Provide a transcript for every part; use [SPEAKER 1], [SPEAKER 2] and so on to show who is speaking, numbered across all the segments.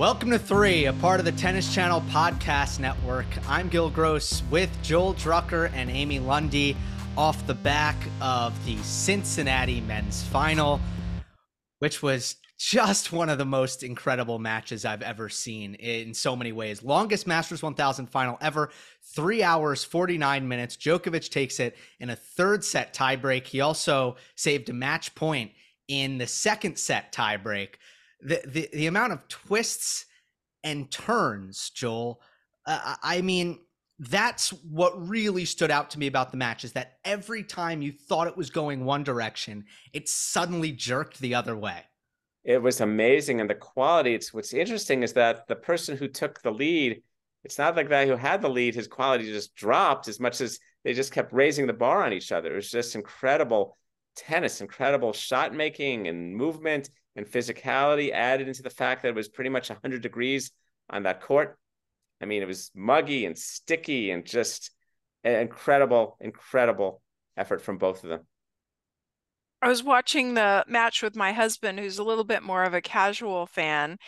[SPEAKER 1] Welcome to Three, a part of the Tennis Channel Podcast Network. I'm Gill Gross with Joel Drucker and Amy Lundy off the back of the Cincinnati men's final, which was just one of the most incredible matches I've ever seen in so many ways. Longest Masters 1000 final ever, three hours, 49 minutes. Djokovic takes it in a third set tiebreak. He also saved a match point in the second set tiebreak the the, the amount of twists and turns, Joel. Uh, I mean, that's what really stood out to me about the match is that every time you thought it was going one direction, it suddenly jerked the other way.
[SPEAKER 2] It was amazing, and the quality. It's what's interesting is that the person who took the lead, it's not like that who had the lead. His quality just dropped as much as they just kept raising the bar on each other. It was just incredible tennis, incredible shot making and movement and physicality added into the fact that it was pretty much 100 degrees on that court. I mean, it was muggy and sticky and just an incredible, incredible effort from both of them.
[SPEAKER 3] I was watching the match with my husband, who's a little bit more of a casual fan.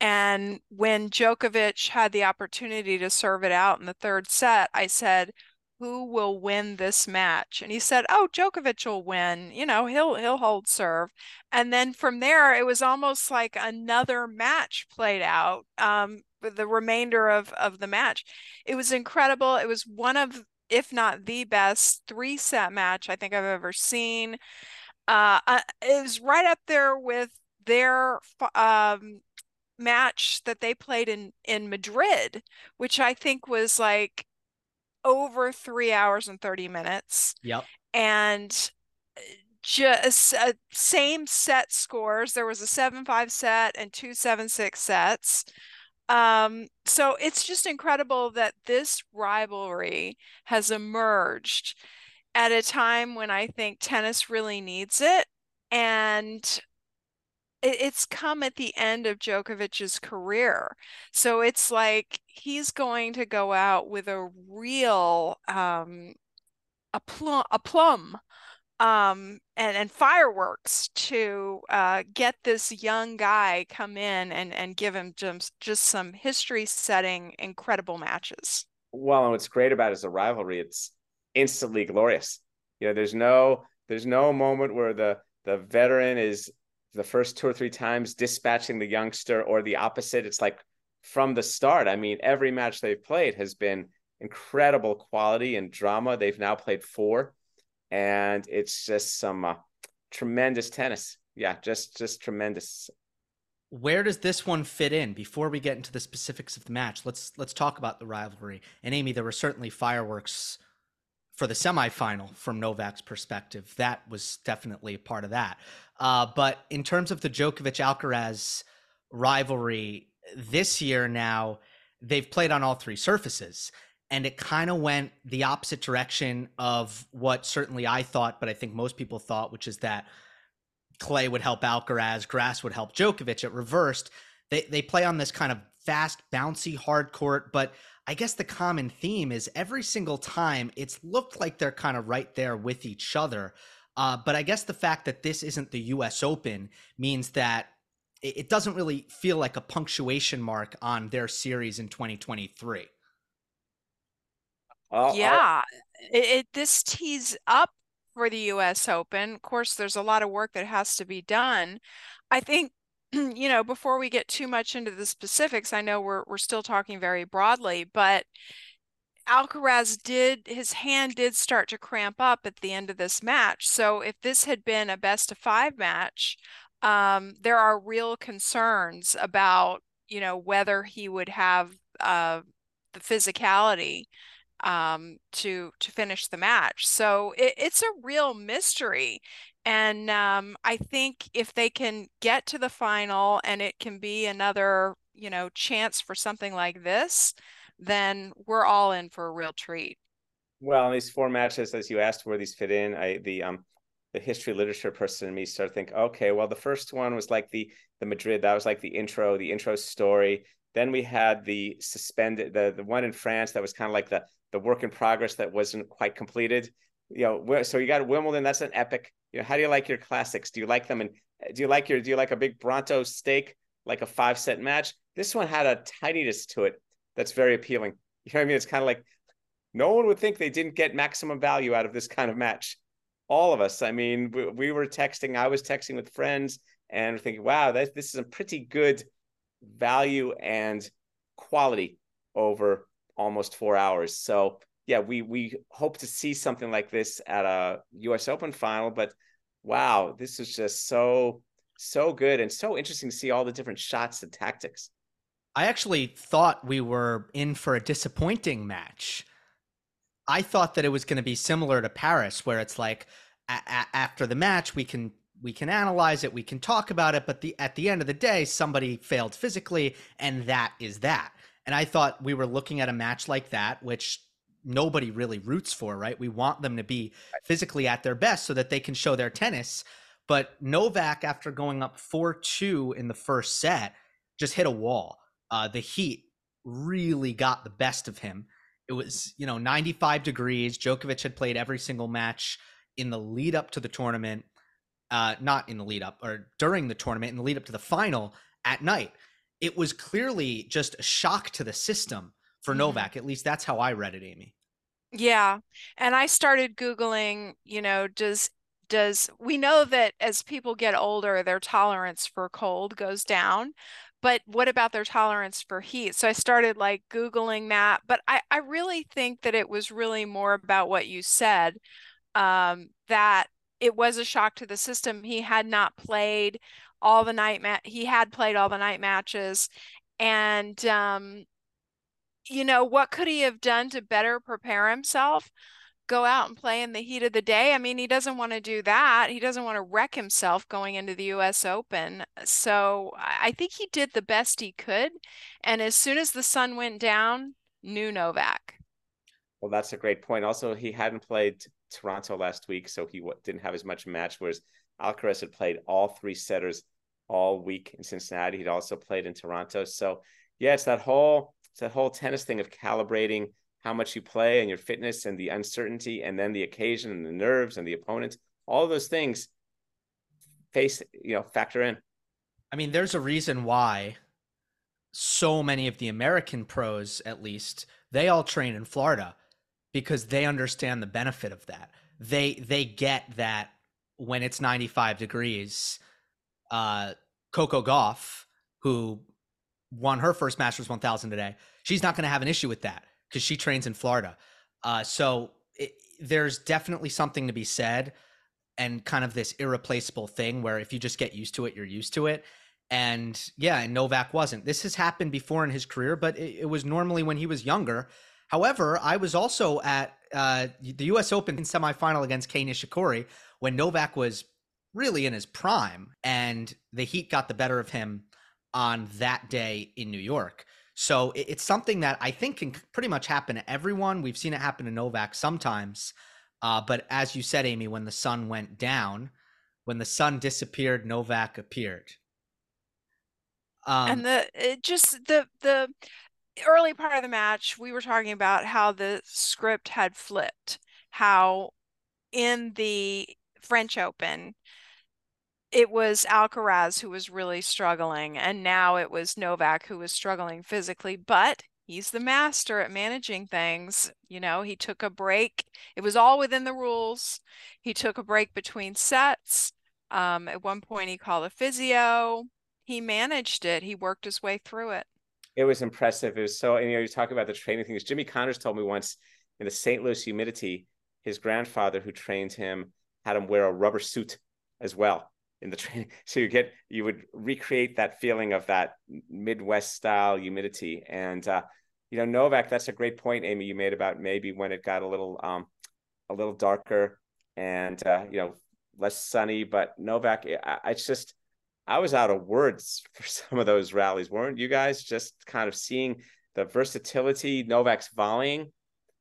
[SPEAKER 3] And when Djokovic had the opportunity to serve it out in the third set, I said, who will win this match? And he said oh Djokovic will win you know he'll he'll hold serve. And then from there it was almost like another match played out um the remainder of of the match. It was incredible. It was one of if not the best three set match I think I've ever seen. Uh it was right up there with their um match that they played in in Madrid which I think was like over three hours and 30 minutes.
[SPEAKER 1] Yep.
[SPEAKER 3] And uh, just uh, same set scores. There was a 7 5 set and two 7 6 sets. Um, so it's just incredible that this rivalry has emerged at a time when I think tennis really needs it. And it's come at the end of Djokovic's career. So it's like he's going to go out with a real um a plum a plum um and and fireworks to uh get this young guy come in and and give him just just some history setting incredible matches.
[SPEAKER 2] Well, and what's great about it is a rivalry, it's instantly glorious. You know, there's no there's no moment where the the veteran is the first two or three times dispatching the youngster or the opposite. It's like from the start. I mean, every match they've played has been incredible quality and drama. They've now played four, and it's just some uh, tremendous tennis. Yeah, just just tremendous.
[SPEAKER 1] Where does this one fit in? Before we get into the specifics of the match, let's let's talk about the rivalry. And Amy, there were certainly fireworks for the semifinal from Novak's perspective. That was definitely a part of that. Uh, but in terms of the Djokovic Alcaraz rivalry this year now, they've played on all three surfaces. And it kind of went the opposite direction of what certainly I thought, but I think most people thought, which is that clay would help Alcaraz, grass would help Djokovic. It reversed. They they play on this kind of fast, bouncy, hard court, but I guess the common theme is every single time it's looked like they're kind of right there with each other. Uh, but I guess the fact that this isn't the U.S. Open means that it, it doesn't really feel like a punctuation mark on their series in 2023.
[SPEAKER 3] Uh, yeah, it, it, this tees up for the U.S. Open. Of course, there's a lot of work that has to be done. I think you know before we get too much into the specifics, I know we're we're still talking very broadly, but Alcaraz did his hand did start to cramp up at the end of this match. So if this had been a best of five match, um, there are real concerns about you know whether he would have uh, the physicality um, to to finish the match. So it, it's a real mystery. And um, I think if they can get to the final and it can be another you know, chance for something like this, then we're all in for a real treat.
[SPEAKER 2] Well, these four matches, as you asked where these fit in, I the um the history literature person in me started to think, okay, well, the first one was like the the Madrid, that was like the intro, the intro story. Then we had the suspended, the the one in France that was kind of like the the work in progress that wasn't quite completed. You know, so you got Wimbledon, that's an epic. You know, how do you like your classics? Do you like them? And do you like your do you like a big Bronto steak, like a five set match? This one had a tidiness to it that's very appealing. You know what I mean? It's kind of like no one would think they didn't get maximum value out of this kind of match. All of us. I mean, we, we were texting, I was texting with friends and thinking, wow, that, this is a pretty good value and quality over almost four hours. So yeah, we we hope to see something like this at a US Open final, but wow, this is just so so good and so interesting to see all the different shots and tactics.
[SPEAKER 1] I actually thought we were in for a disappointing match. I thought that it was going to be similar to Paris, where it's like a- a- after the match we can we can analyze it, we can talk about it, but the at the end of the day, somebody failed physically, and that is that. And I thought we were looking at a match like that, which nobody really roots for, right? We want them to be physically at their best so that they can show their tennis. But Novak, after going up 4 2 in the first set, just hit a wall. Uh, the heat really got the best of him. It was, you know, 95 degrees. Djokovic had played every single match in the lead up to the tournament, uh, not in the lead up or during the tournament, in the lead up to the final at night. It was clearly just a shock to the system for mm-hmm. Novak. At least that's how I read it, Amy.
[SPEAKER 3] Yeah. And I started Googling, you know, does does we know that as people get older, their tolerance for cold goes down. But what about their tolerance for heat? So I started like Googling that. But I, I really think that it was really more about what you said, um, that it was a shock to the system. He had not played all the night mat he had played all the night matches and um you know, what could he have done to better prepare himself? Go out and play in the heat of the day. I mean, he doesn't want to do that. He doesn't want to wreck himself going into the US Open. So I think he did the best he could. And as soon as the sun went down, new Novak.
[SPEAKER 2] Well, that's a great point. Also, he hadn't played Toronto last week, so he didn't have as much match, whereas Alcaraz had played all three setters all week in Cincinnati. He'd also played in Toronto. So, yeah, it's that whole it's that whole tennis thing of calibrating how much you play and your fitness and the uncertainty and then the occasion and the nerves and the opponents all those things face you know factor in
[SPEAKER 1] i mean there's a reason why so many of the american pros at least they all train in florida because they understand the benefit of that they they get that when it's 95 degrees uh coco gauff who won her first Masters 1000 today. She's not going to have an issue with that because she trains in Florida. Uh, so it, there's definitely something to be said and kind of this irreplaceable thing where if you just get used to it, you're used to it. And yeah, and Novak wasn't. This has happened before in his career, but it, it was normally when he was younger. However, I was also at uh, the U.S. Open semifinal against Kei Nishikori when Novak was really in his prime, and the heat got the better of him on that day in New York. So it's something that I think can pretty much happen to everyone. We've seen it happen to Novak sometimes. Uh, but as you said, Amy, when the sun went down, when the sun disappeared, Novak appeared.
[SPEAKER 3] Um, and the it just the the early part of the match, we were talking about how the script had flipped. How in the French Open, it was Alcaraz who was really struggling, and now it was Novak who was struggling physically, but he's the master at managing things. You know, he took a break. It was all within the rules. He took a break between sets. Um, at one point, he called a physio. He managed it. He worked his way through it.
[SPEAKER 2] It was impressive. It was so, you know, you talk about the training things. Jimmy Connors told me once in the St. Louis humidity, his grandfather who trained him had him wear a rubber suit as well in the training. So you get you would recreate that feeling of that Midwest style humidity. And uh, you know, Novak, that's a great point, Amy, you made about maybe when it got a little um a little darker and uh, you know, less sunny. But Novak, I, I just I was out of words for some of those rallies, weren't you guys? Just kind of seeing the versatility, Novak's volleying,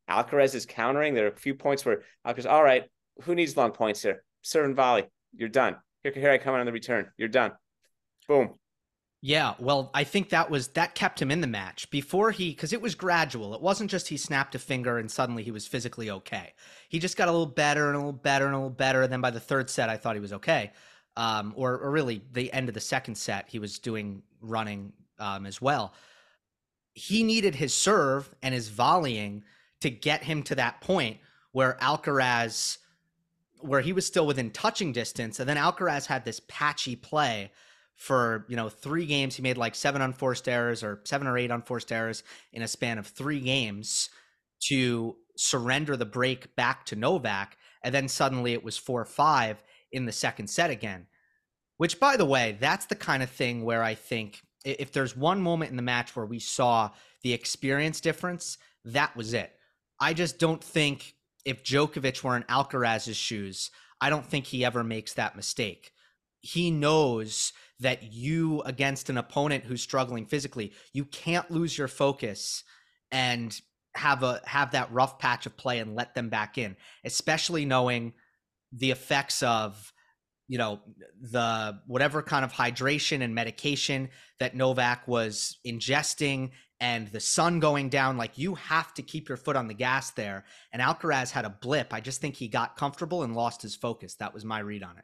[SPEAKER 2] Alcaraz is countering. There are a few points where Alcaraz, all right, who needs long points here? Serve and volley. You're done. Here, here I come on the return. You're done. Boom.
[SPEAKER 1] Yeah, well, I think that was that kept him in the match before he because it was gradual. It wasn't just he snapped a finger and suddenly he was physically okay. He just got a little better and a little better and a little better. And then by the third set, I thought he was okay. Um, or, or really the end of the second set, he was doing running um, as well. He needed his serve and his volleying to get him to that point where Alcaraz, where he was still within touching distance, and then Alcaraz had this patchy play for you know three games. He made like seven unforced errors or seven or eight unforced errors in a span of three games to surrender the break back to Novak, and then suddenly it was four five in the second set again. Which, by the way, that's the kind of thing where I think if there's one moment in the match where we saw the experience difference, that was it. I just don't think if Djokovic were in Alcaraz's shoes, I don't think he ever makes that mistake. He knows that you against an opponent who's struggling physically, you can't lose your focus and have a have that rough patch of play and let them back in, especially knowing the effects of you know the whatever kind of hydration and medication that Novak was ingesting and the sun going down, like you have to keep your foot on the gas there. And Alcaraz had a blip. I just think he got comfortable and lost his focus. That was my read on it.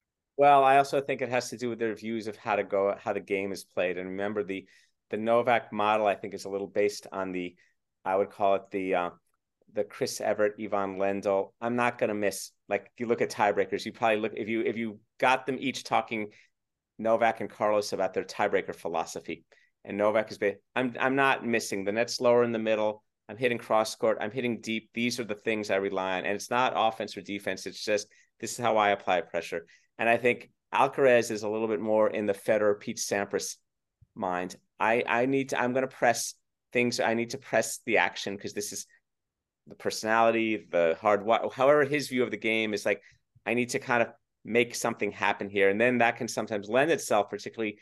[SPEAKER 2] Well, I also think it has to do with their views of how to go, how the game is played. And remember, the the Novak model, I think, is a little based on the, I would call it the uh, the Chris Evert Ivan Lendl. I'm not going to miss. Like, if you look at tiebreakers, you probably look if you if you got them each talking Novak and Carlos about their tiebreaker philosophy. And Novak is, I'm I'm not missing the net's lower in the middle. I'm hitting cross court. I'm hitting deep. These are the things I rely on. And it's not offense or defense. It's just this is how I apply pressure. And I think Alcaraz is a little bit more in the Federer Pete Sampras mind. I I need to. I'm going to press things. I need to press the action because this is the personality, the hard. However, his view of the game is like I need to kind of make something happen here, and then that can sometimes lend itself, particularly.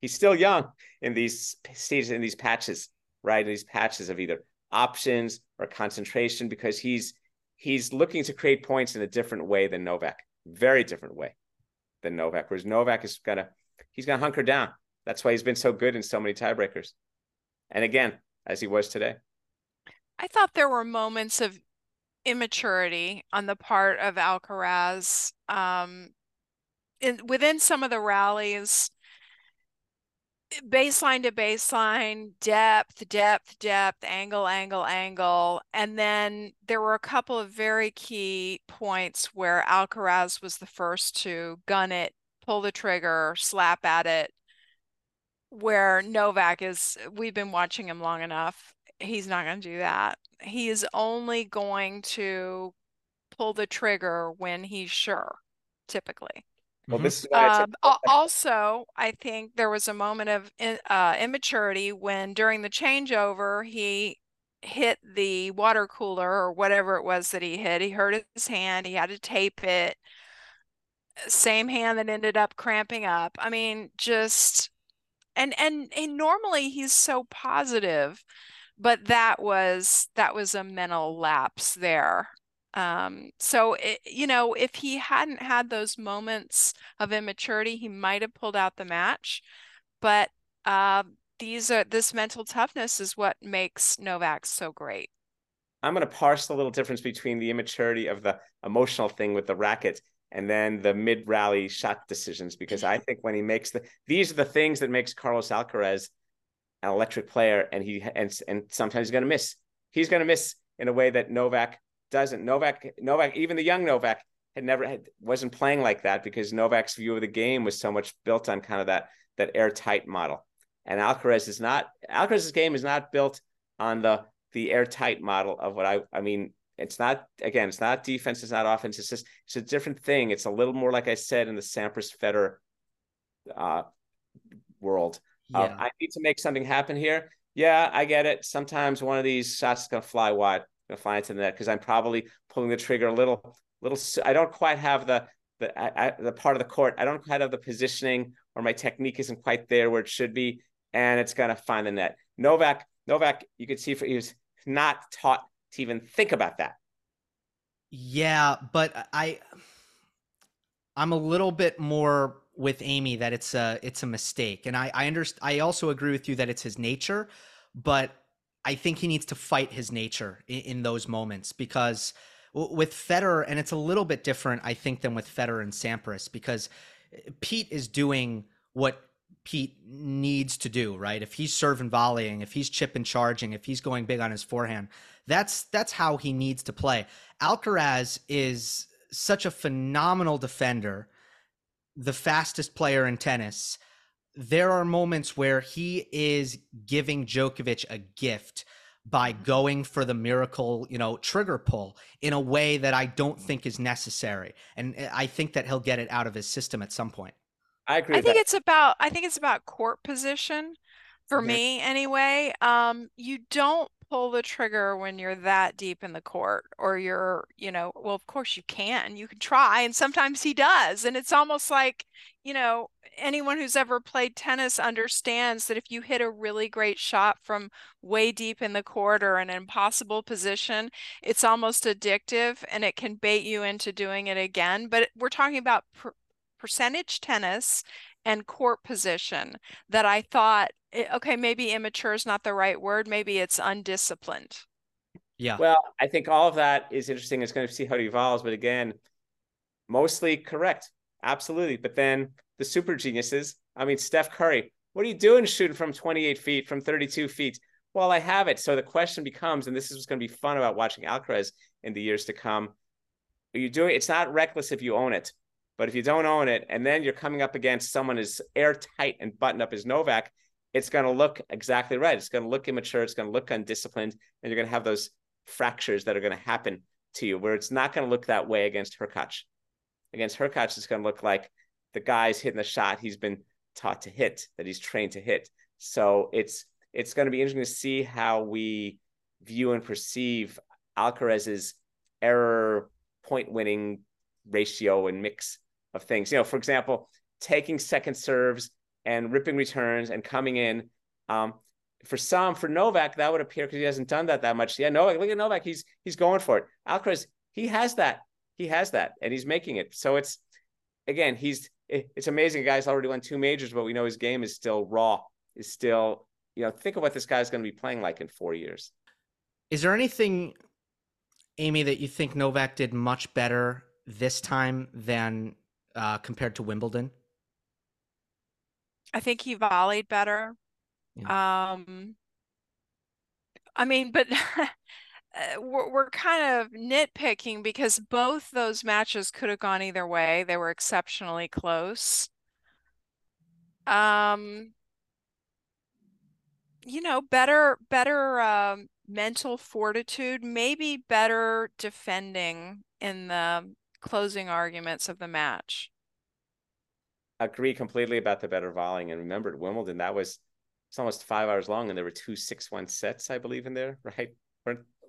[SPEAKER 2] He's still young in these stages, in these patches, right? In these patches of either options or concentration because he's he's looking to create points in a different way than Novak, very different way than Novak. Whereas Novak is gonna he's gonna hunker down. That's why he's been so good in so many tiebreakers. And again, as he was today.
[SPEAKER 3] I thought there were moments of immaturity on the part of Alcaraz. Um, in, within some of the rallies, baseline to baseline, depth, depth, depth, angle, angle, angle. And then there were a couple of very key points where Alcaraz was the first to gun it, pull the trigger, slap at it. Where Novak is, we've been watching him long enough. He's not going to do that. He is only going to pull the trigger when he's sure, typically.
[SPEAKER 2] Well, mm-hmm. this
[SPEAKER 3] um, also, I think there was a moment of uh, immaturity when during the changeover he hit the water cooler or whatever it was that he hit. He hurt his hand. He had to tape it. Same hand that ended up cramping up. I mean, just and and and normally he's so positive, but that was that was a mental lapse there. Um, so, it, you know, if he hadn't had those moments of immaturity, he might have pulled out the match. But uh, these are this mental toughness is what makes Novak so great.
[SPEAKER 2] I'm going to parse the little difference between the immaturity of the emotional thing with the racket and then the mid rally shot decisions because I think when he makes the these are the things that makes Carlos Alcaraz an electric player and he and and sometimes he's going to miss. He's going to miss in a way that Novak doesn't. Novak, Novak, even the young Novak had never had wasn't playing like that because Novak's view of the game was so much built on kind of that that airtight model. And Alcaraz is not Alcaraz's game is not built on the the airtight model of what I I mean. It's not again. It's not defense. It's not offense. It's just it's a different thing. It's a little more like I said in the Sampras Federer uh, world. Yeah. I need to make something happen here. Yeah, I get it. Sometimes one of these shots is to fly wide, to fly into the net because I'm probably pulling the trigger a little, little. I don't quite have the the I, I, the part of the court. I don't quite have the positioning, or my technique isn't quite there where it should be, and it's to find the net. Novak, Novak, you could see for, he was not taught to even think about that.
[SPEAKER 1] Yeah, but I, I'm a little bit more with Amy that it's a it's a mistake, and I I understand. I also agree with you that it's his nature, but I think he needs to fight his nature in, in those moments because with Federer, and it's a little bit different, I think, than with Federer and Sampras because eh, Pete is doing what Pete needs to do, right? If he's serving volleying, if he's chipping charging, if he's going big on his forehand, that's that's how he needs to play. Alcaraz is such a phenomenal defender the fastest player in tennis, there are moments where he is giving Djokovic a gift by mm-hmm. going for the miracle, you know, trigger pull in a way that I don't think is necessary. And eh, I think that he'll get it out of his system at some point.
[SPEAKER 2] I agree.
[SPEAKER 3] I think that. it's about I think it's about court position for mm-hmm. me anyway. Um you don't pull the trigger when you're that deep in the court or you're, you know, well, of course you can. You can try. And sometimes he does. And it's almost like, you know, anyone who's ever played tennis understands that if you hit a really great shot from way deep in the court or an impossible position, it's almost addictive and it can bait you into doing it again. But we're talking about per- percentage tennis and court position that I thought, eh, okay, maybe immature is not the right word. Maybe it's undisciplined.
[SPEAKER 1] Yeah.
[SPEAKER 2] Well, I think all of that is interesting. It's going to see how it evolves. But again, mostly correct. Absolutely. But then the super geniuses, I mean, Steph Curry, what are you doing shooting from 28 feet, from 32 feet? Well, I have it. So the question becomes, and this is what's going to be fun about watching Alcaraz in the years to come. Are you doing it's not reckless if you own it. But if you don't own it, and then you're coming up against someone as airtight and buttoned up as Novak, it's going to look exactly right. It's going to look immature. It's going to look undisciplined, and you're going to have those fractures that are going to happen to you. Where it's not going to look that way against Hurkacz. Against Hurkacz, it's going to look like the guy's hitting the shot he's been taught to hit, that he's trained to hit. So it's it's going to be interesting to see how we view and perceive Alcaraz's error point winning ratio and mix of things. You know, for example, taking second serves and ripping returns and coming in. Um, for some, for Novak, that would appear because he hasn't done that that much. Yeah, Novak, look at Novak. He's he's going for it. Alcaraz, he has that. He has that, and he's making it. So it's again, he's it's amazing. The guy's already won two majors, but we know his game is still raw. Is still, you know, think of what this guy's going to be playing like in four years.
[SPEAKER 1] Is there anything, Amy, that you think Novak did much better this time than uh, compared to Wimbledon?
[SPEAKER 3] I think he volleyed better. Yeah. Um, I mean, but uh, we're, we're kind of nitpicking because both those matches could have gone either way. They were exceptionally close. Um, you know, better, better um, mental fortitude, maybe better defending in the closing arguments of the match.
[SPEAKER 2] Agree completely about the better volleying. And remember at Wimbledon, that was it's almost five hours long, and there were two six-one sets, I believe, in there, right?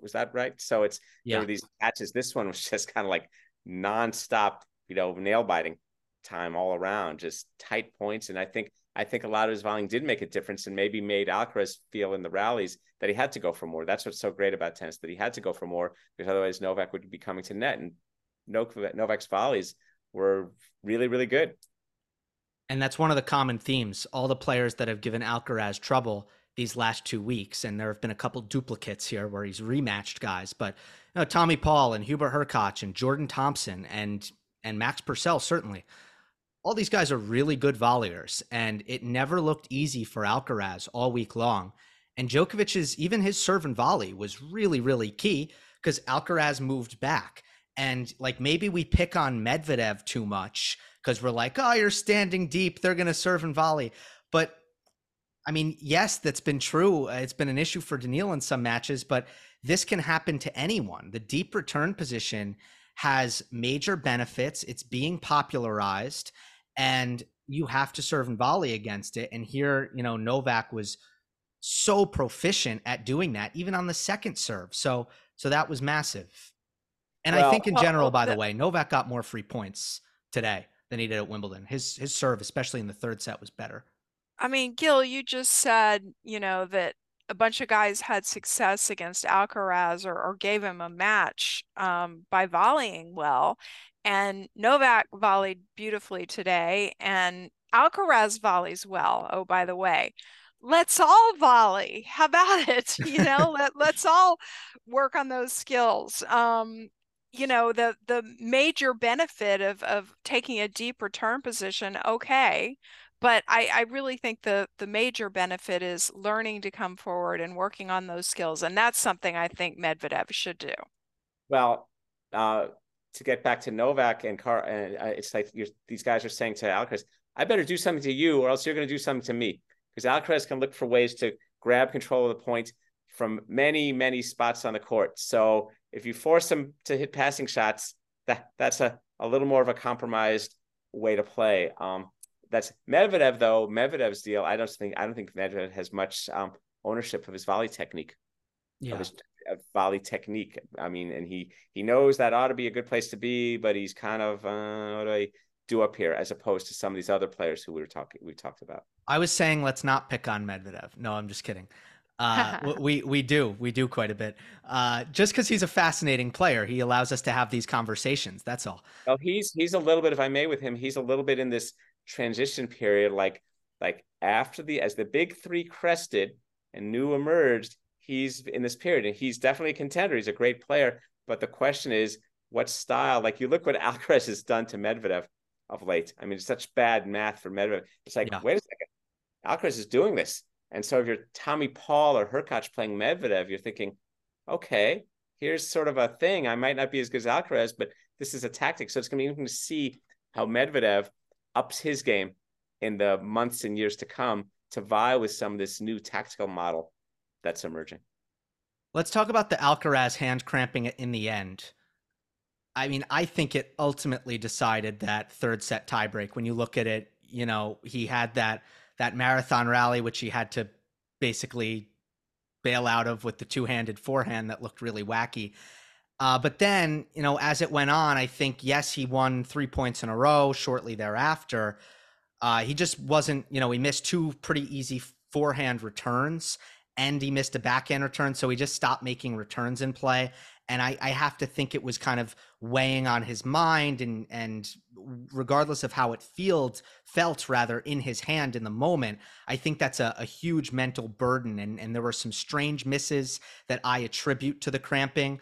[SPEAKER 2] Was that right? So it's yeah. there were these matches. This one was just kind of like nonstop, you know, nail biting time all around, just tight points. And I think I think a lot of his volleying did make a difference and maybe made Alcaraz feel in the rallies that he had to go for more. That's what's so great about tennis, that he had to go for more because otherwise Novak would be coming to net. And Novak's volleys were really, really good.
[SPEAKER 1] And that's one of the common themes. All the players that have given Alcaraz trouble these last two weeks, and there have been a couple duplicates here where he's rematched guys, but you know, Tommy Paul and Hubert Hurkacz and Jordan Thompson and and Max Purcell certainly. All these guys are really good volleyers, and it never looked easy for Alcaraz all week long. And Djokovic's even his serve and volley was really, really key because Alcaraz moved back. And like maybe we pick on Medvedev too much because we're like, oh, you're standing deep. They're to serve and volley. But I mean, yes, that's been true. Uh, it's been an issue for Daniil in some matches, but this can happen to anyone. The deep return position has major benefits. It's being popularized, and you have to serve and volley against it. And here, you know, Novak was so proficient at doing that, even on the second serve. So, so that was massive. And well, I think in general, by the, the way, Novak got more free points today than he did at Wimbledon. His his serve, especially in the third set, was better.
[SPEAKER 3] I mean, Gill, you just said, you know, that a bunch of guys had success against Alcaraz or, or gave him a match um, by volleying well. And Novak volleyed beautifully today, and Alcaraz volleys well. Oh, by the way, let's all volley. How about it? You know, let, let's all work on those skills. Um, you know, the the major benefit of of taking a deep return position, okay, but I, I really think the the major benefit is learning to come forward and working on those skills and that's something i think medvedev should do.
[SPEAKER 2] Well uh, to get back to novak and car and uh, it's like these guys are saying to alcaraz i better do something to you or else you're going to do something to me. Because alcaraz can look for ways to grab control of the point from many many spots on the court. So if you force him to hit passing shots that that's a, a little more of a compromised way to play. Um, that's Medvedev though. Medvedev's deal. I don't think I don't think Medvedev has much um, ownership of his volley technique. Yeah. Of his of volley technique. I mean, and he he knows that ought to be a good place to be, but he's kind of uh, what do I do up here as opposed to some of these other players who we were talking we talked about.
[SPEAKER 1] I was saying let's not pick on Medvedev. No, I'm just kidding. Uh, we we do we do quite a bit. Uh, just because he's a fascinating player, he allows us to have these conversations. That's all.
[SPEAKER 2] Well, he's he's a little bit, if I may, with him. He's a little bit in this transition period, like like after the as the big three crested and new emerged, he's in this period and he's definitely a contender. He's a great player, but the question is what style? Like you look what Alcaraz has done to Medvedev of late. I mean, it's such bad math for Medvedev. It's like, yeah. wait a second, Alcaraz is doing this. And so if you're Tommy Paul or Hurkacz playing Medvedev, you're thinking, okay, here's sort of a thing. I might not be as good as Alcaraz, but this is a tactic. So it's going to be interesting to see how Medvedev ups his game in the months and years to come to vie with some of this new tactical model that's emerging.
[SPEAKER 1] Let's talk about the Alcaraz hand cramping in the end. I mean, I think it ultimately decided that third set tiebreak. When you look at it, you know, he had that that marathon rally which he had to basically bail out of with the two-handed forehand that looked really wacky. Uh, but then, you know, as it went on, I think yes, he won three points in a row shortly thereafter. Uh, he just wasn't, you know, he missed two pretty easy forehand returns and he missed a backhand return. So he just stopped making returns in play. And I, I have to think it was kind of weighing on his mind and and regardless of how it feels felt rather in his hand in the moment, I think that's a, a huge mental burden. And and there were some strange misses that I attribute to the cramping.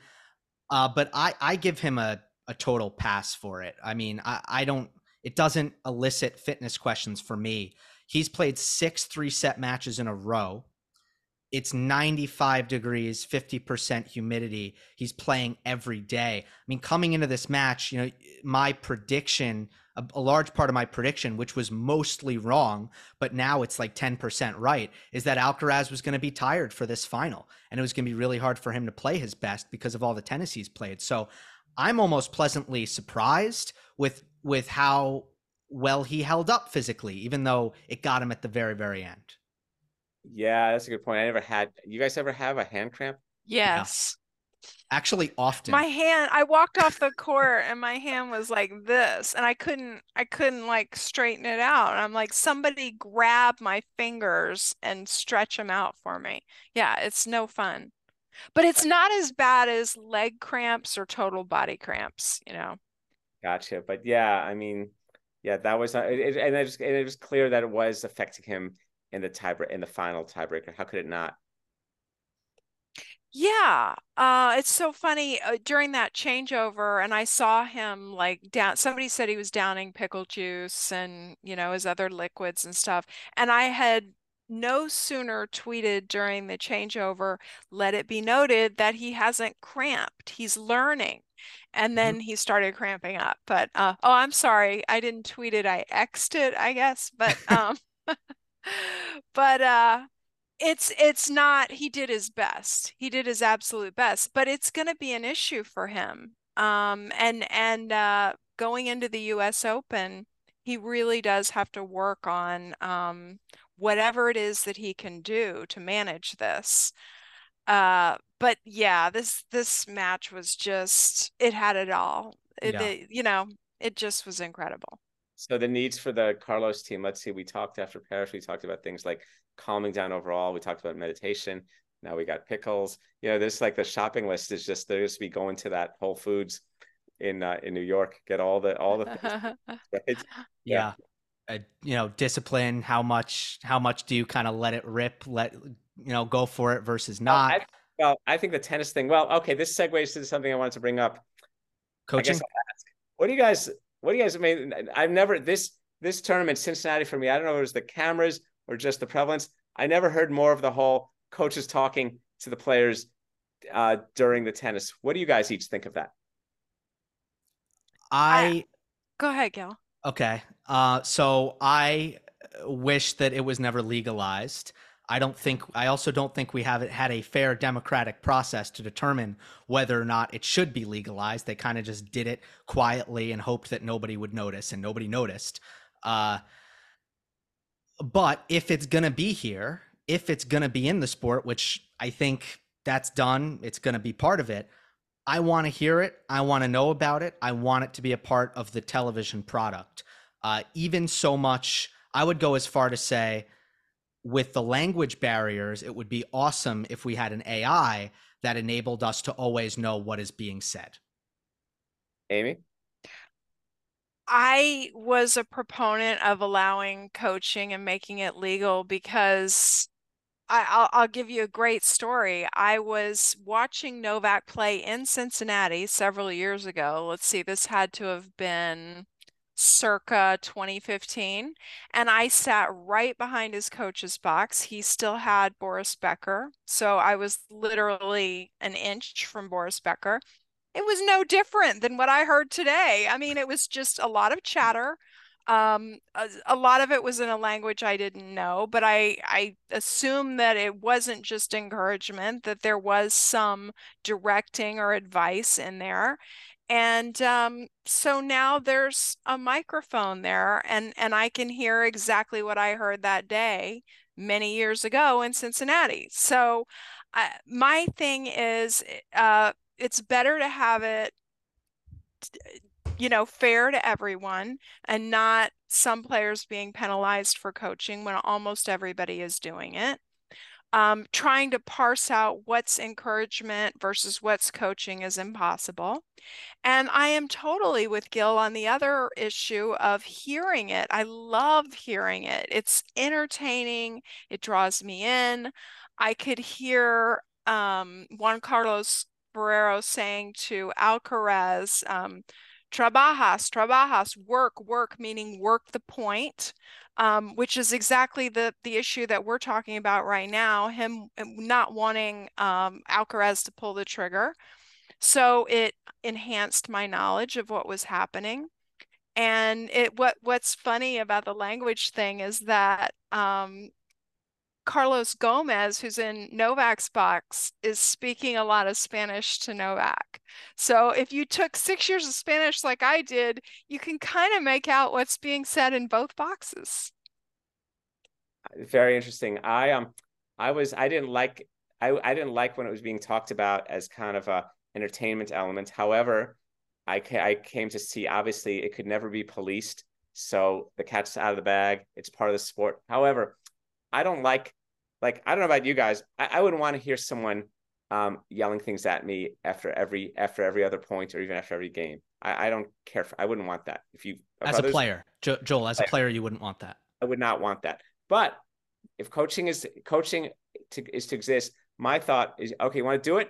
[SPEAKER 1] Uh, but I, I give him a, a total pass for it. I mean, I, I don't, it doesn't elicit fitness questions for me. He's played six three set matches in a row. It's 95 degrees, 50% humidity. He's playing every day. I mean, coming into this match, you know, my prediction a, a, large part of my prediction, which was mostly wrong, but now it's like 10% right, is that Alcaraz was going to be tired for this final. And it was going to be really hard for him to play his best because of all the tennis he's played. So I'm almost pleasantly surprised with with how well he held up physically, even though it got him at the very, very end.
[SPEAKER 2] Yeah, that's a good point. I never had you guys ever have a hand cramp?
[SPEAKER 3] Yes
[SPEAKER 1] actually often.
[SPEAKER 3] My hand i walked off the court and my hand was like this and i couldn't i couldn't like straighten it out. And i'm like somebody grab my fingers and stretch them out for me. Yeah it's no fun. But it's not as bad as leg cramps or total body cramps you know?
[SPEAKER 2] Gotcha but yeah i mean yeah that was it, it, and it was, it was clear that it was affecting him in the tie in the final tiebreaker. How could it not
[SPEAKER 3] yeah, uh, it's so funny uh, during that changeover, and I saw him like down. Somebody said he was downing pickle juice and you know his other liquids and stuff, and I had no sooner tweeted during the changeover, "Let it be noted that he hasn't cramped. He's learning." And mm-hmm. then he started cramping up. But uh, oh, I'm sorry, I didn't tweet it. I xed it, I guess. But um, but uh it's it's not he did his best he did his absolute best but it's going to be an issue for him um and and uh going into the US Open he really does have to work on um whatever it is that he can do to manage this uh but yeah this this match was just it had it all it,
[SPEAKER 1] Yeah.
[SPEAKER 3] it- you know it just was incredible
[SPEAKER 2] So the needs for the Carlos team. Let's see. We talked after Paris. We talked about things like calming down overall. We talked about meditation. Now we got pickles. You know, this like the shopping list is just there just be going to that Whole Foods in uh, in New York. Get all the all the things, right?
[SPEAKER 1] yeah, Uh, you know discipline how much how much do you kind of let it rip let you know go for it versus
[SPEAKER 2] Well,
[SPEAKER 1] not
[SPEAKER 2] I, well, I think the tennis thing. Well, okay, this segues to something I wanted to bring up. I
[SPEAKER 1] coaching
[SPEAKER 2] guess I'll ask. What do you guys? What do you guys? I mean, I've never this this tournament Cincinnati for me. I don't know if it was the cameras or just the prevalence. I never heard more of the whole coaches talking to the players uh, during the tennis. What do you guys each think of that?
[SPEAKER 1] i
[SPEAKER 3] go ahead Gill
[SPEAKER 1] Okay. Uh, so I wish that it was never legalized. I don't think. I also don't think we haven't had a fair democratic process to determine whether or not it should be legalized. They kind of just did it quietly and hoped that nobody would notice, and nobody noticed. Uh, but if it's gonna be here, if it's gonna be in the sport, which I think that's done, it's gonna be part of it. I want to hear it. I want to know about it. I want it to be a part of the television product. Uh, even so much, I would go as far to say, with the language barriers, it would be awesome if we had an AI that enabled us to always know what is being said.
[SPEAKER 2] Amy?
[SPEAKER 3] I was a proponent of allowing coaching and making it legal because I, I'll, I'll give you a great story. I was watching Novak play in Cincinnati several years ago. Let's see, this had to have been circa 2015. And I sat right behind his coach's box. He still had Boris Becker. So I was literally an inch from Boris Becker. It was no different than what I heard today. I mean, it was just a lot of chatter. Um, a, a lot of it was in a language I didn't know, but I I assume that it wasn't just encouragement, that there was some directing or advice in there. And um, so now there's a microphone there, and and I can hear exactly what I heard that day many years ago in Cincinnati. So uh, my thing is, uh, it's better to have it you know, fair to everyone and not some players being penalized for coaching when almost everybody is doing it. Um, trying to parse out what's encouragement versus what's coaching is impossible. And I am totally with Gill on the other issue of hearing it. I love hearing it. It's entertaining, it draws me in. I could hear um, Juan Carlos Ferrero saying to Alcaraz, um, trabajas, trabajas, work, work, meaning work the point, um, which is exactly the the issue that we're talking about right now. Him not wanting um, Alcaraz to pull the trigger, so it enhanced my knowledge of what was happening. And it what what's funny about the language thing is that um, Carlos Gomez, who's in Novak's box, is speaking a lot of Spanish to Novak. So if you took six years of Spanish like I did, you can kind of make out what's being said in both boxes.
[SPEAKER 2] Very interesting. I um I was I didn't like I I didn't like when it was being talked about as kind of a entertainment element. However, I ca- I came to see obviously it could never be policed. So the cat's out of the bag. It's part of the sport. However, I don't like like I don't know about you guys. I, I wouldn't want to hear someone um, yelling things at me after every after every other point or even after every game. I, I don't care. For, I wouldn't want that. If you if
[SPEAKER 1] As a player, jo- Joel, as a player, you wouldn't want that.
[SPEAKER 2] I would not want that. But if coaching is coaching to, is to exist, my thought is okay. You want to do it?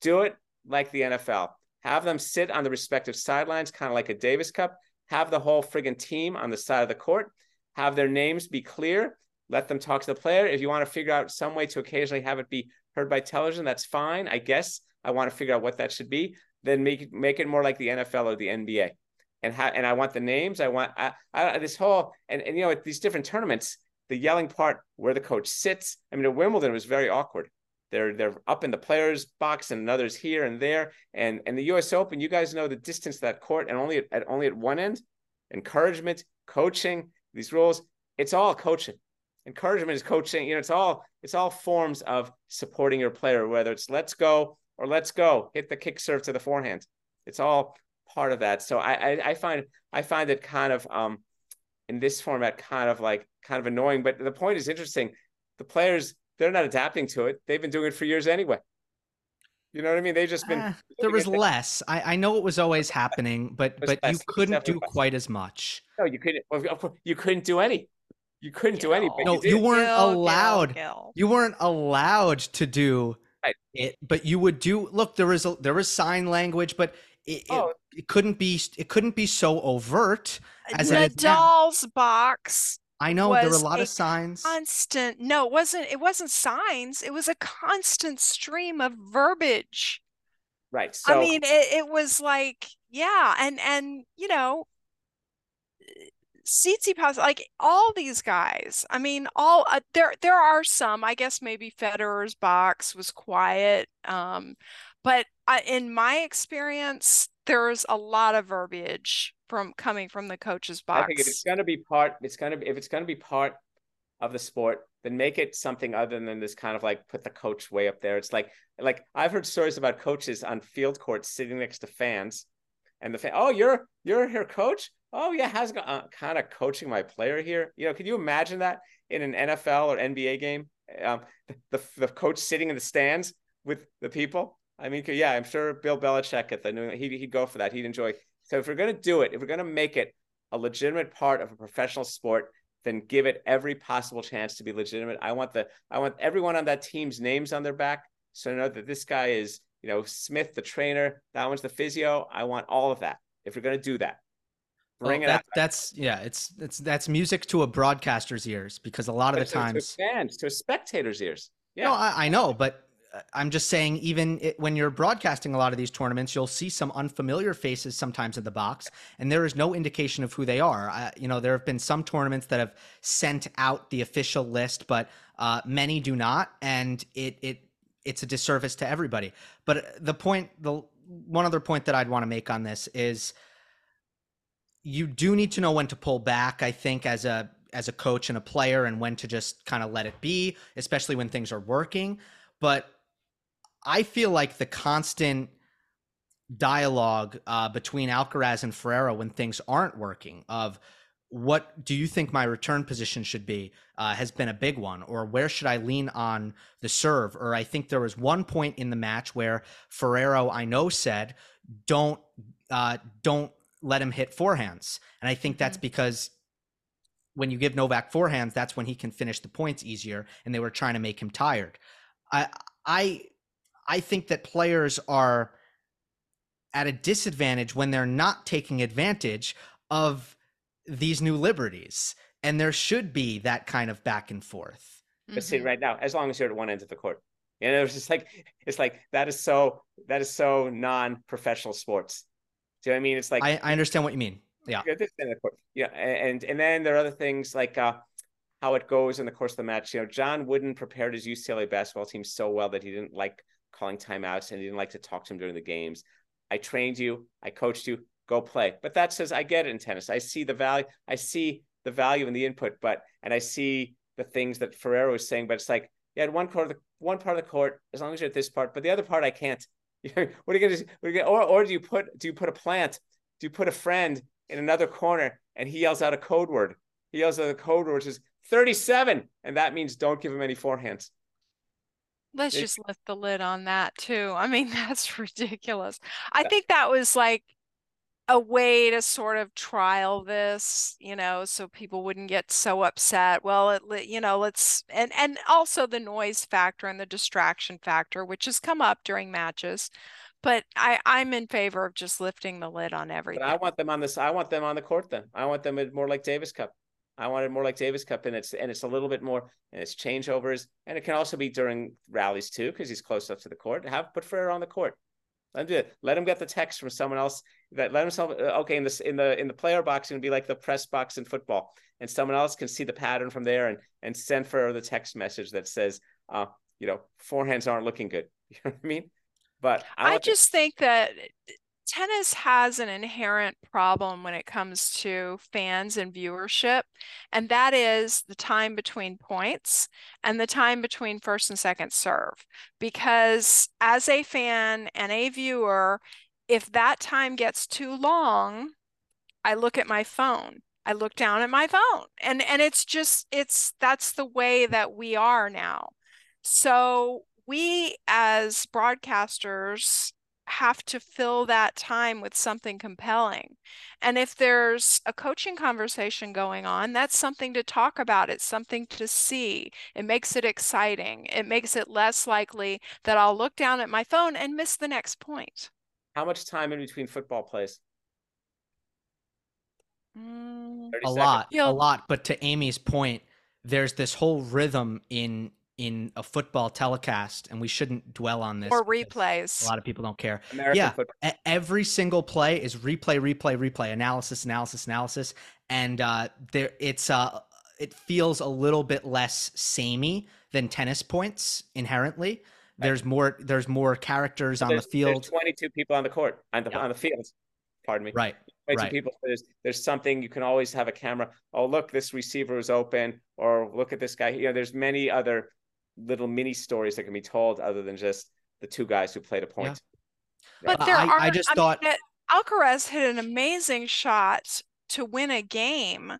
[SPEAKER 2] Do it like the NFL. Have them sit on the respective sidelines, kind of like a Davis Cup. Have the whole friggin' team on the side of the court. Have their names be clear. Let them talk to the player. If you want to figure out some way to occasionally have it be heard by television, that's fine. I guess I want to figure out what that should be. Then make it make it more like the NFL or the NBA. And ha- and I want the names. I want I, I, this whole and, and you know at these different tournaments. the yelling part where the coach sits. I mean, at Wimbledon, it was very awkward. They're they're up in the players' box and others here and there. And and the U.S. Open, you guys know the distance to that court, and only at, at only at one end, encouragement, coaching, these rules. It's all coaching. Encouragement is coaching. You know, it's all it's all forms of supporting your player, whether it's let's go or let's go, hit the kick serve to the forehand. It's all part of that. So I I, I find I find it kind of um in this format kind of like kind of annoying. But the point is interesting. The players they're not adapting to it. They've been doing it for years anyway. You know what I mean? They've just been. Uh,
[SPEAKER 1] there was less. I, I know it was always happening, but but you couldn't do quite as much.
[SPEAKER 2] No, you couldn't. You couldn't do any. You couldn't do anything.
[SPEAKER 1] no, you, you weren't allowed. You weren't allowed to do right. it, but you would do. Look, there was a, there was sign language, but it, oh. it, it couldn't be it couldn't be so overt
[SPEAKER 3] as Nadal's box
[SPEAKER 1] I know there were a lot a of signs.
[SPEAKER 3] Constant. No, it wasn't. It wasn't signs. It was a constant stream of verbiage.
[SPEAKER 2] Right. So
[SPEAKER 3] I mean, it, it was like, yeah, and and you know, Tsitsipas, like all these guys. I mean, all uh, there there are some. I guess maybe Federer's box was quiet, um, but I, in my experience, there's a lot of verbiage from coming from the coach's box.
[SPEAKER 2] I think if it's going to be part, it's going to if it's going to be part of the sport, then make it something other than this kind of like put the coach way up there. It's like like I've heard stories about coaches on field courts sitting next to fans, and the fan, oh, you're you're here, coach. Oh yeah, how's it uh, kind of coaching my player here? You know, can you imagine that in an NFL or NBA game? Um, the the coach sitting in the stands with the people. I mean, yeah, I'm sure Bill Belichick at the New he he'd go for that. He'd enjoy so if we're going to do it, if we're going to make it a legitimate part of a professional sport, then give it every possible chance to be legitimate. I want the I want everyone on that team's names on their back, so I know that this guy is you know Smith, the trainer, that one's the physio. I want all of that. If we're going to do that,
[SPEAKER 1] bring well, that, it. That's yeah, it's it's that's music to a broadcaster's ears because a lot of the times
[SPEAKER 2] to a fans to a spectator's ears. Yeah,
[SPEAKER 1] no, I, I know, but I'm just saying, even it, when you're broadcasting a lot of these tournaments, you'll see some unfamiliar faces sometimes in the box, and there is no indication of who they are. Uh, you know, there have been some tournaments that have sent out the official list, but uh, many do not, and it it it's a disservice to everybody. But the point, the one other point that I'd want to make on this is, you do need to know when to pull back. I think as a as a coach and a player, and when to just kind of let it be, especially when things are working. But I feel like the constant dialogue uh, between Alcaraz and Ferrero when things aren't working of what do you think my return position should be uh, has been a big one or where should i lean on the serve or i think there was one point in the match where ferrero i know said don't uh, don't let him hit forehands and i think that's mm-hmm. because when you give novak forehands that's when he can finish the points easier and they were trying to make him tired i i I think that players are at a disadvantage when they're not taking advantage of these new liberties. And there should be that kind of back and forth.
[SPEAKER 2] But mm-hmm. see, right now, as long as you're at one end of the court, you know, it's just like it's like that is so that is so non-professional sports. Do you know what I mean? It's like
[SPEAKER 1] I, I understand what you mean. Yeah.
[SPEAKER 2] Yeah. And and then there are other things like uh how it goes in the course of the match. You know, John Wooden prepared his UCLA basketball team so well that he didn't like calling timeouts and he didn't like to talk to him during the games. I trained you, I coached you, go play. But that says I get it in tennis. I see the value, I see the value in the input, but and I see the things that Ferrero is saying, but it's like, yeah, at one part of the one part of the court, as long as you're at this part, but the other part I can't. What are you gonna do? What are you gonna, or or do you put do you put a plant? Do you put a friend in another corner and he yells out a code word? He yells out a code word which is 37, and that means don't give him any forehands.
[SPEAKER 3] Let's just lift the lid on that too. I mean, that's ridiculous. I think that was like a way to sort of trial this, you know, so people wouldn't get so upset. Well, it, you know, let's and and also the noise factor and the distraction factor, which has come up during matches. But I I'm in favor of just lifting the lid on everything. But
[SPEAKER 2] I want them on this. I want them on the court. Then I want them more like Davis Cup. I wanted more like Davis Cup, and it's and it's a little bit more, and it's changeovers, and it can also be during rallies too, because he's close up to the court. Have put Ferrer on the court. Let him do it. Let him get the text from someone else. That let himself uh, okay in this in the in the player box. It would be like the press box in football, and someone else can see the pattern from there and and send for the text message that says, uh, you know, forehands aren't looking good. You know what I mean? But
[SPEAKER 3] I, I just think that tennis has an inherent problem when it comes to fans and viewership, and that is the time between points and the time between first and second serve. Because as a fan and a viewer, if that time gets too long, I look at my phone. I look down at my phone. And and it's just it's that's the way that we are now. So we as broadcasters have to fill that time with something compelling. And if there's a coaching conversation going on, that's something to talk about. It's something to see. It makes it exciting. It makes it less likely that I'll look down at my phone and miss the next point.
[SPEAKER 2] How much time in between football plays?
[SPEAKER 1] Mm, a lot, a lot. But to Amy's point, there's this whole rhythm in in a football telecast, and we shouldn't dwell on this.
[SPEAKER 3] Or replays.
[SPEAKER 1] A lot of people don't care. American yeah, football. every single play is replay, replay, replay, analysis, analysis, analysis, and uh, there it's uh, it feels a little bit less samey than tennis points inherently. There's more. There's more characters on the field.
[SPEAKER 2] 22 people on the court on the yeah. on the field. Pardon me.
[SPEAKER 1] Right.
[SPEAKER 2] 22 right. people. There's there's something you can always have a camera. Oh look, this receiver is open, or look at this guy. You know, there's many other little mini stories that can be told other than just the two guys who played a point.
[SPEAKER 3] Yeah. But there I, are. I just I thought mean, Alcaraz hit an amazing shot to win a game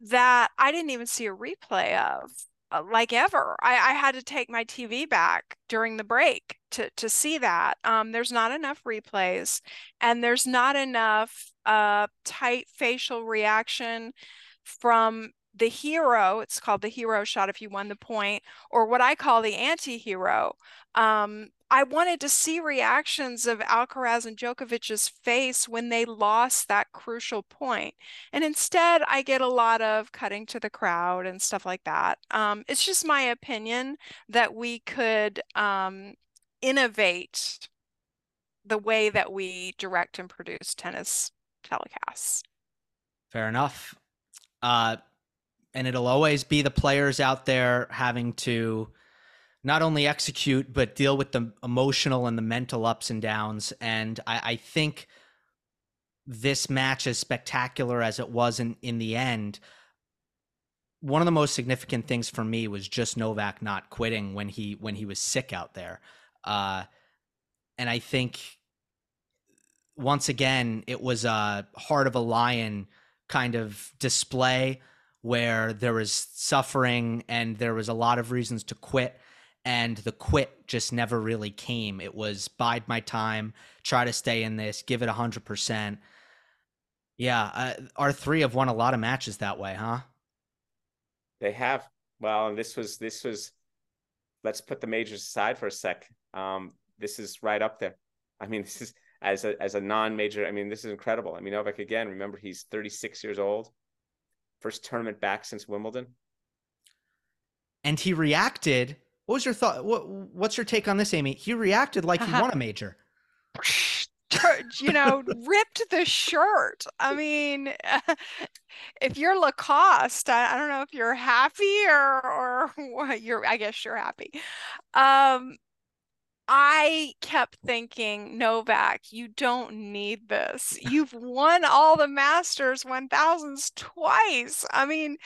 [SPEAKER 3] that I didn't even see a replay of, uh, like ever. I, I had to take my TV back during the break to to see that. Um, there's not enough replays, and there's not enough uh, tight facial reaction from the hero, it's called the hero shot if you won the point, or what I call the anti hero. Um, I wanted to see reactions of Alcaraz and Djokovic's face when they lost that crucial point. And instead, I get a lot of cutting to the crowd and stuff like that. Um, it's just my opinion that we could um, innovate the way that we direct and produce tennis telecasts.
[SPEAKER 1] Fair enough. Uh, and it'll always be the players out there having to not only execute but deal with the emotional and the mental ups and downs. And I, I think this match, as spectacular as it was in, in the end, one of the most significant things for me was just Novak not quitting when he when he was sick out there. Uh, and I think once again it was a heart of a lion kind of display where there was suffering and there was a lot of reasons to quit and the quit just never really came. It was bide my time try to stay in this give it 100% yeah uh, our three have won a lot of matches that way huh?
[SPEAKER 2] They have. Well and this was this was let's put the majors aside for a sec. Um this is right up there. I mean this is as a as a non-major i mean this is incredible. I mean novak again remember he's 36 years old first tournament back since Wimbledon.
[SPEAKER 1] And he reacted. What was your thought? What, what's your take on this, Amy? He reacted like he won a major.
[SPEAKER 3] you know, ripped the shirt. I mean, if you're Lacoste, I, I, don't know if you're happy or or you're. I guess you're happy. Um, I kept thinking, Novak, you don't need this. You've won all the Masters 1000s twice. I mean,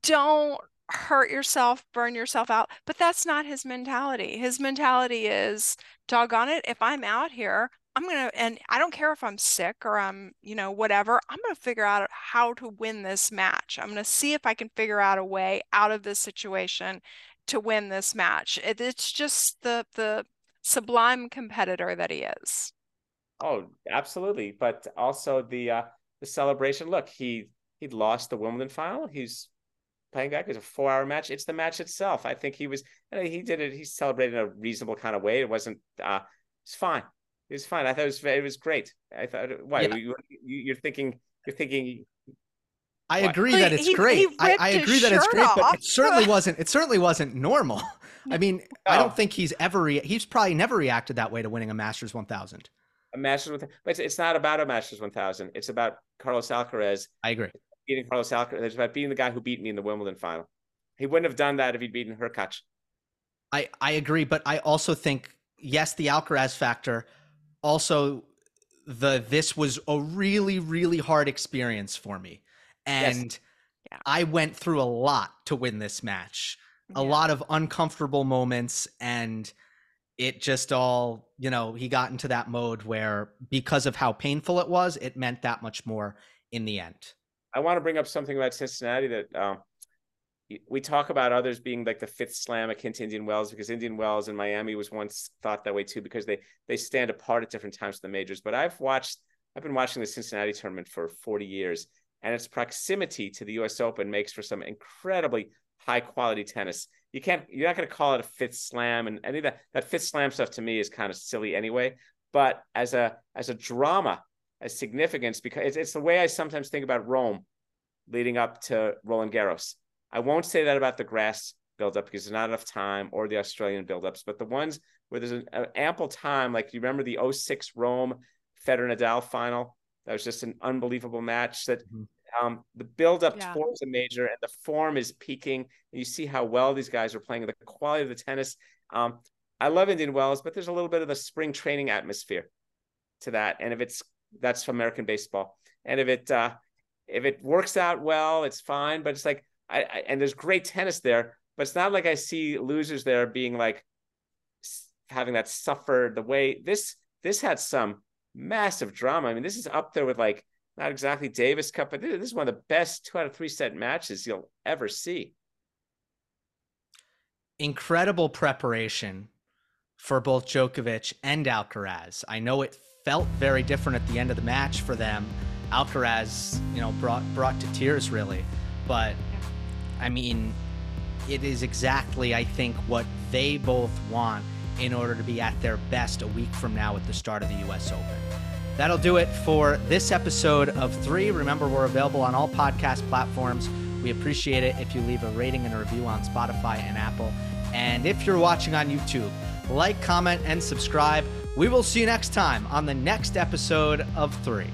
[SPEAKER 3] don't hurt yourself, burn yourself out. But that's not his mentality. His mentality is, doggone it, if I'm out here, I'm going to, and I don't care if I'm sick or I'm, you know, whatever, I'm going to figure out how to win this match. I'm going to see if I can figure out a way out of this situation to win this match. It, it's just the the sublime competitor that he is.
[SPEAKER 2] Oh, absolutely. But also the uh the celebration. Look, he he lost the Wimbledon final. He's playing back. It's a four hour match. It's the match itself. I think he was he did it. He celebrated in a reasonable kind of way. It wasn't uh it's fine. It was fine. I thought it was it was great. I thought why yeah. you, you you're thinking you're thinking
[SPEAKER 1] I agree
[SPEAKER 3] He-
[SPEAKER 1] that it's
[SPEAKER 3] he-
[SPEAKER 1] great.
[SPEAKER 3] he
[SPEAKER 1] I, I agree that it's
[SPEAKER 3] shirt
[SPEAKER 1] great, but it certainly wasn't. It certainly wasn't normal. I mean, I don't oh. think he's ever. Re- he's probably never reacted that way to winning a Masters 1000.
[SPEAKER 2] A Masters with, but it's, it's not about a Masters 1000. It's about Carlos Alcaraz
[SPEAKER 1] I agree.
[SPEAKER 2] beating Carlos Alcaraz. It's about beating the guy who beat me in the Wimbledon final. He wouldn't have done that if he'd beaten Hurkacz.
[SPEAKER 1] I I agree, but I also think yes, the Alcaraz factor. Also, the this was a really really hard experience for me, and
[SPEAKER 3] Yeah.
[SPEAKER 1] I went through a lot to win this match. A
[SPEAKER 3] Yeah.
[SPEAKER 1] lot of uncomfortable moments, and it just all you know. He got into that mode where because of how painful it was, it meant that much more in the end.
[SPEAKER 2] I want to bring up something about Cincinnati that um, we talk about others being like the fifth slam akin to Indian Wells because Indian Wells and Miami was once thought that way too because they they stand apart at different times of the majors. But I've watched, I've been watching the Cincinnati tournament for 40 years, and its proximity to the U.S. Open makes for some incredibly high quality tennis. You can't, you're not going to call it a fifth slam, and any of that that fifth slam stuff to me is kind of silly anyway. But as a as a drama, as significance, because it's, it's the way I sometimes think about Rome leading up to Roland Garros. I won't say that about the grass buildup because there's not enough time or the Australian buildups, but the ones where there's an, an ample time, like you remember the 06 Rome Federer Nadal final, that was just an unbelievable match that
[SPEAKER 1] Mhm.
[SPEAKER 2] um, the buildup
[SPEAKER 3] Yeah.
[SPEAKER 2] towards a major and the form is peaking. And you see how well these guys are playing, the quality of the tennis. Um, I love Indian Wells, but there's a little bit of the spring training atmosphere to that. And if it's that's American baseball, and if it uh, if it works out well, it's fine. But it's like I, I and there's great tennis there, but it's not like I see losers there being like having that suffer the way this this had some massive drama. I mean, this is up there with like not exactly Davis Cup, but this is one of the best two out of three set matches you'll ever see.
[SPEAKER 1] incredible preparation for both Djokovic and Alcaraz. I know it felt very different at the end of the match for them. Alcaraz, you know, brought brought to tears really, but I mean, it is exactly I think what they both want in order to be at their best a week from now at the start of the US Open. That'll do it for this episode of 3. Remember we're available on all podcast platforms. We appreciate it if you leave a rating and a review on Spotify and Apple. And if you're watching on YouTube, like, comment, and subscribe. We will see you next time on the next episode of 3.